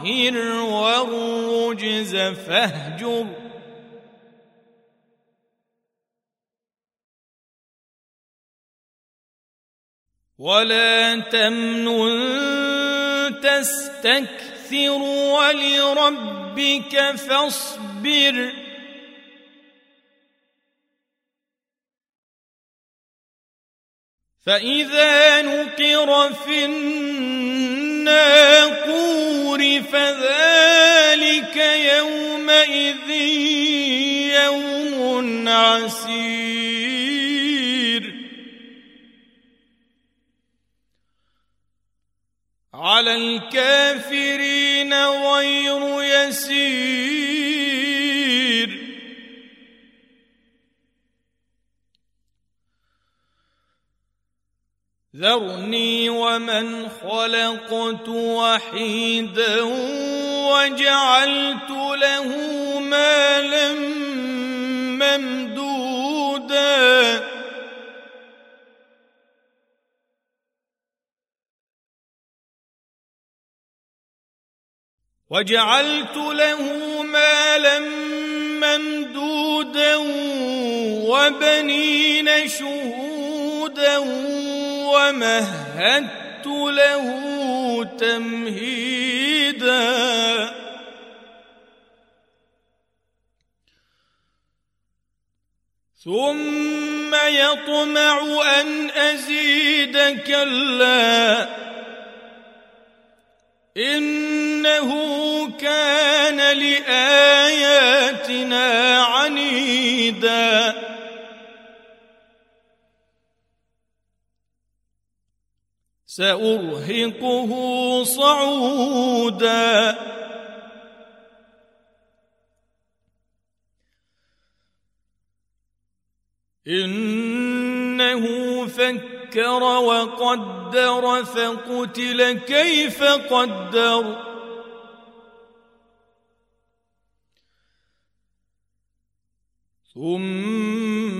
فطهر والرجز فاهجر. ولا تمنن تستكثر ولربك فاصبر. فإذا نقر في الناقور فذلك يومئذ يوم عسير. ذرني ومن خلقت وحيدا وجعلت له مالا ممدودا. وجعلت له مالا ممدودا وبنين شهودا ومهدت له تمهيدا. ثم يطمع أن أزيد كلا. إنه كان لآياتنا عنيدا. سأرهقه صعودا. إنه فكر وقدر فقتل كيف قدر. ثم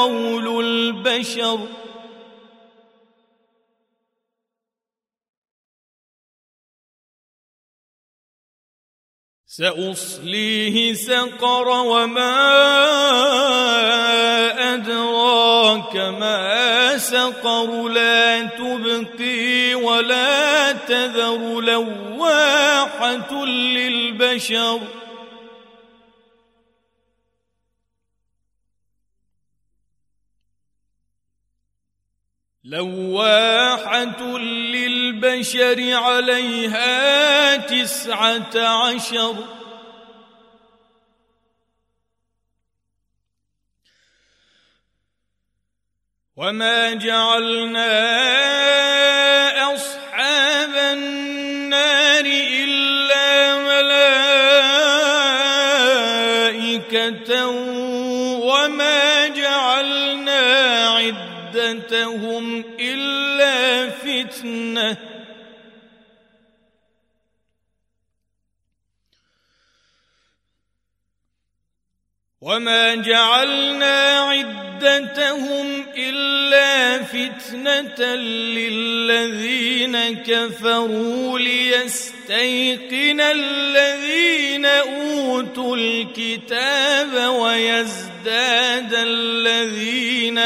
قول البشر سأصليه سقر وما أدراك ما سقر لا تبقي ولا تذر لواحة للبشر لواحة للبشر عليها تسعة عشر. وما جعلنا أصحاب النار إلا ملائكة وما جعلنا عدتهم إلا فتنة. وما جعلنا عدتهم إلا فتنة للذين كفروا ليستيقن الذين أوتوا الكتاب ويزداد الذين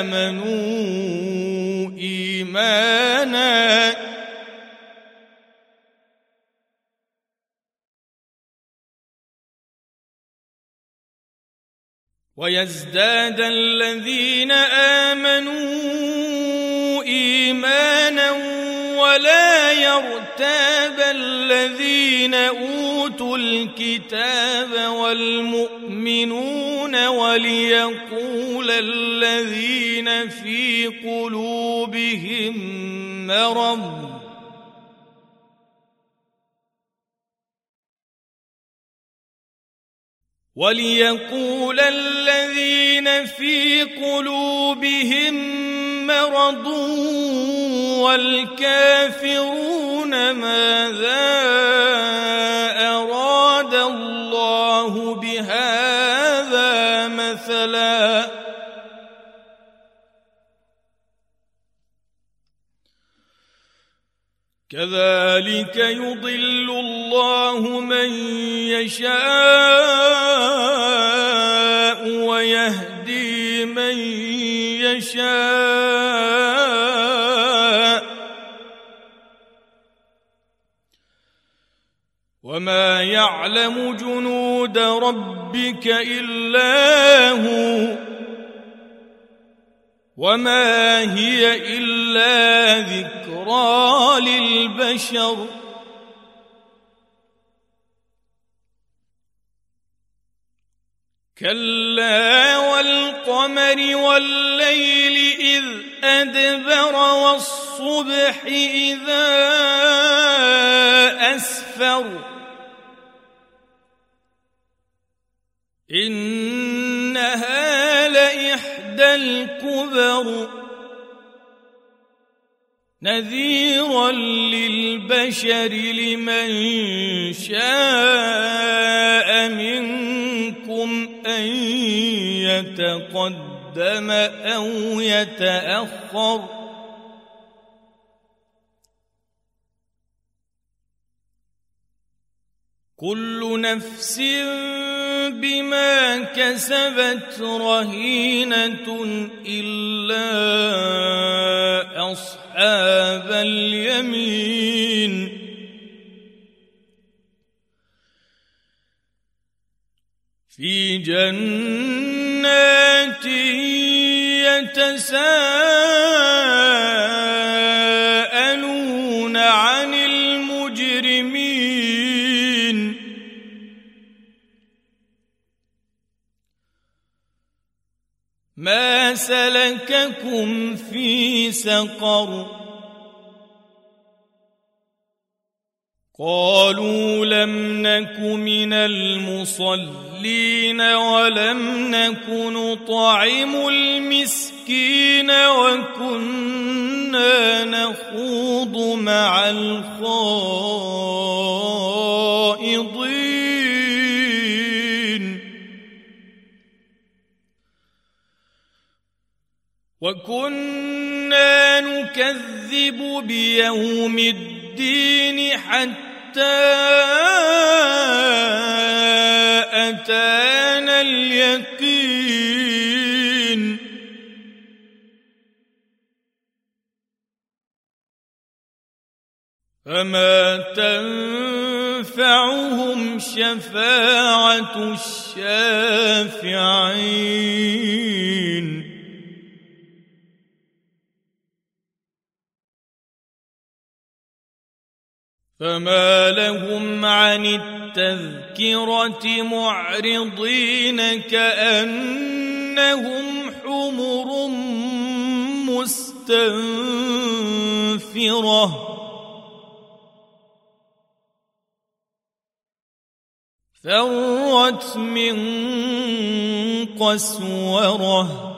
آمنوا إيمانا ويزداد الذين آمنوا إيمانا ولا يرتاب الذين أوتوا الكتاب والمؤمنون وليقول الذين في قلوبهم مرض وليقول الذين في قلوبهم مرض والكافرون ماذا كذلك يضل الله من يشاء ويهدي من يشاء. وما يعلم جنود ربك إلا هو. وما هي الا ذكرى للبشر كلا والقمر والليل اذ ادبر والصبح اذا اسفر لاحدى الكبر نذيرا للبشر لمن شاء منكم أن يتقدم أو يتأخر كل نفس بما كسبت رهينة إلا أصحاب اليمين. في جنات يتساءلون ما سلككم في سقر قالوا لم نك من المصلين ولم نك نطعم المسكين وكنا نخوض مع الخائضين وكنا نكذب بيوم الدين حتى أتانا اليقين. فما تنفعهم شفاعة الشافعين. فما لهم عن التذكرة معرضين كأنهم حمر مستنفرة. فرت من قسورة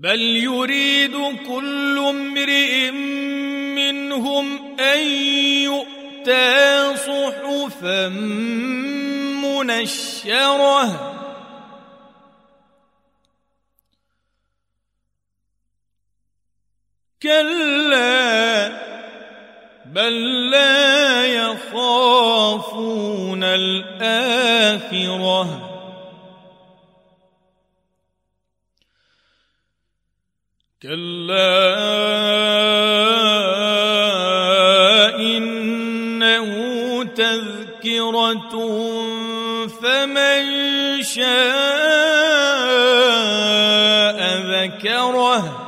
بل يريد كل امرئ منهم ان يؤتى صحفا منشره كلا بل لا مغفرة فمن شاء ذكره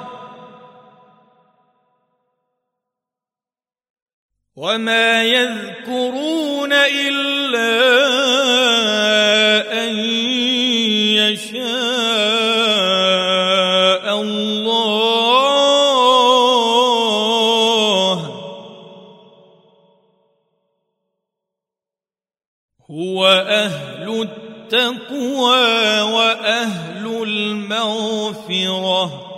وما يذكرون إلا هو أهل التقوى وأهل المغفرة.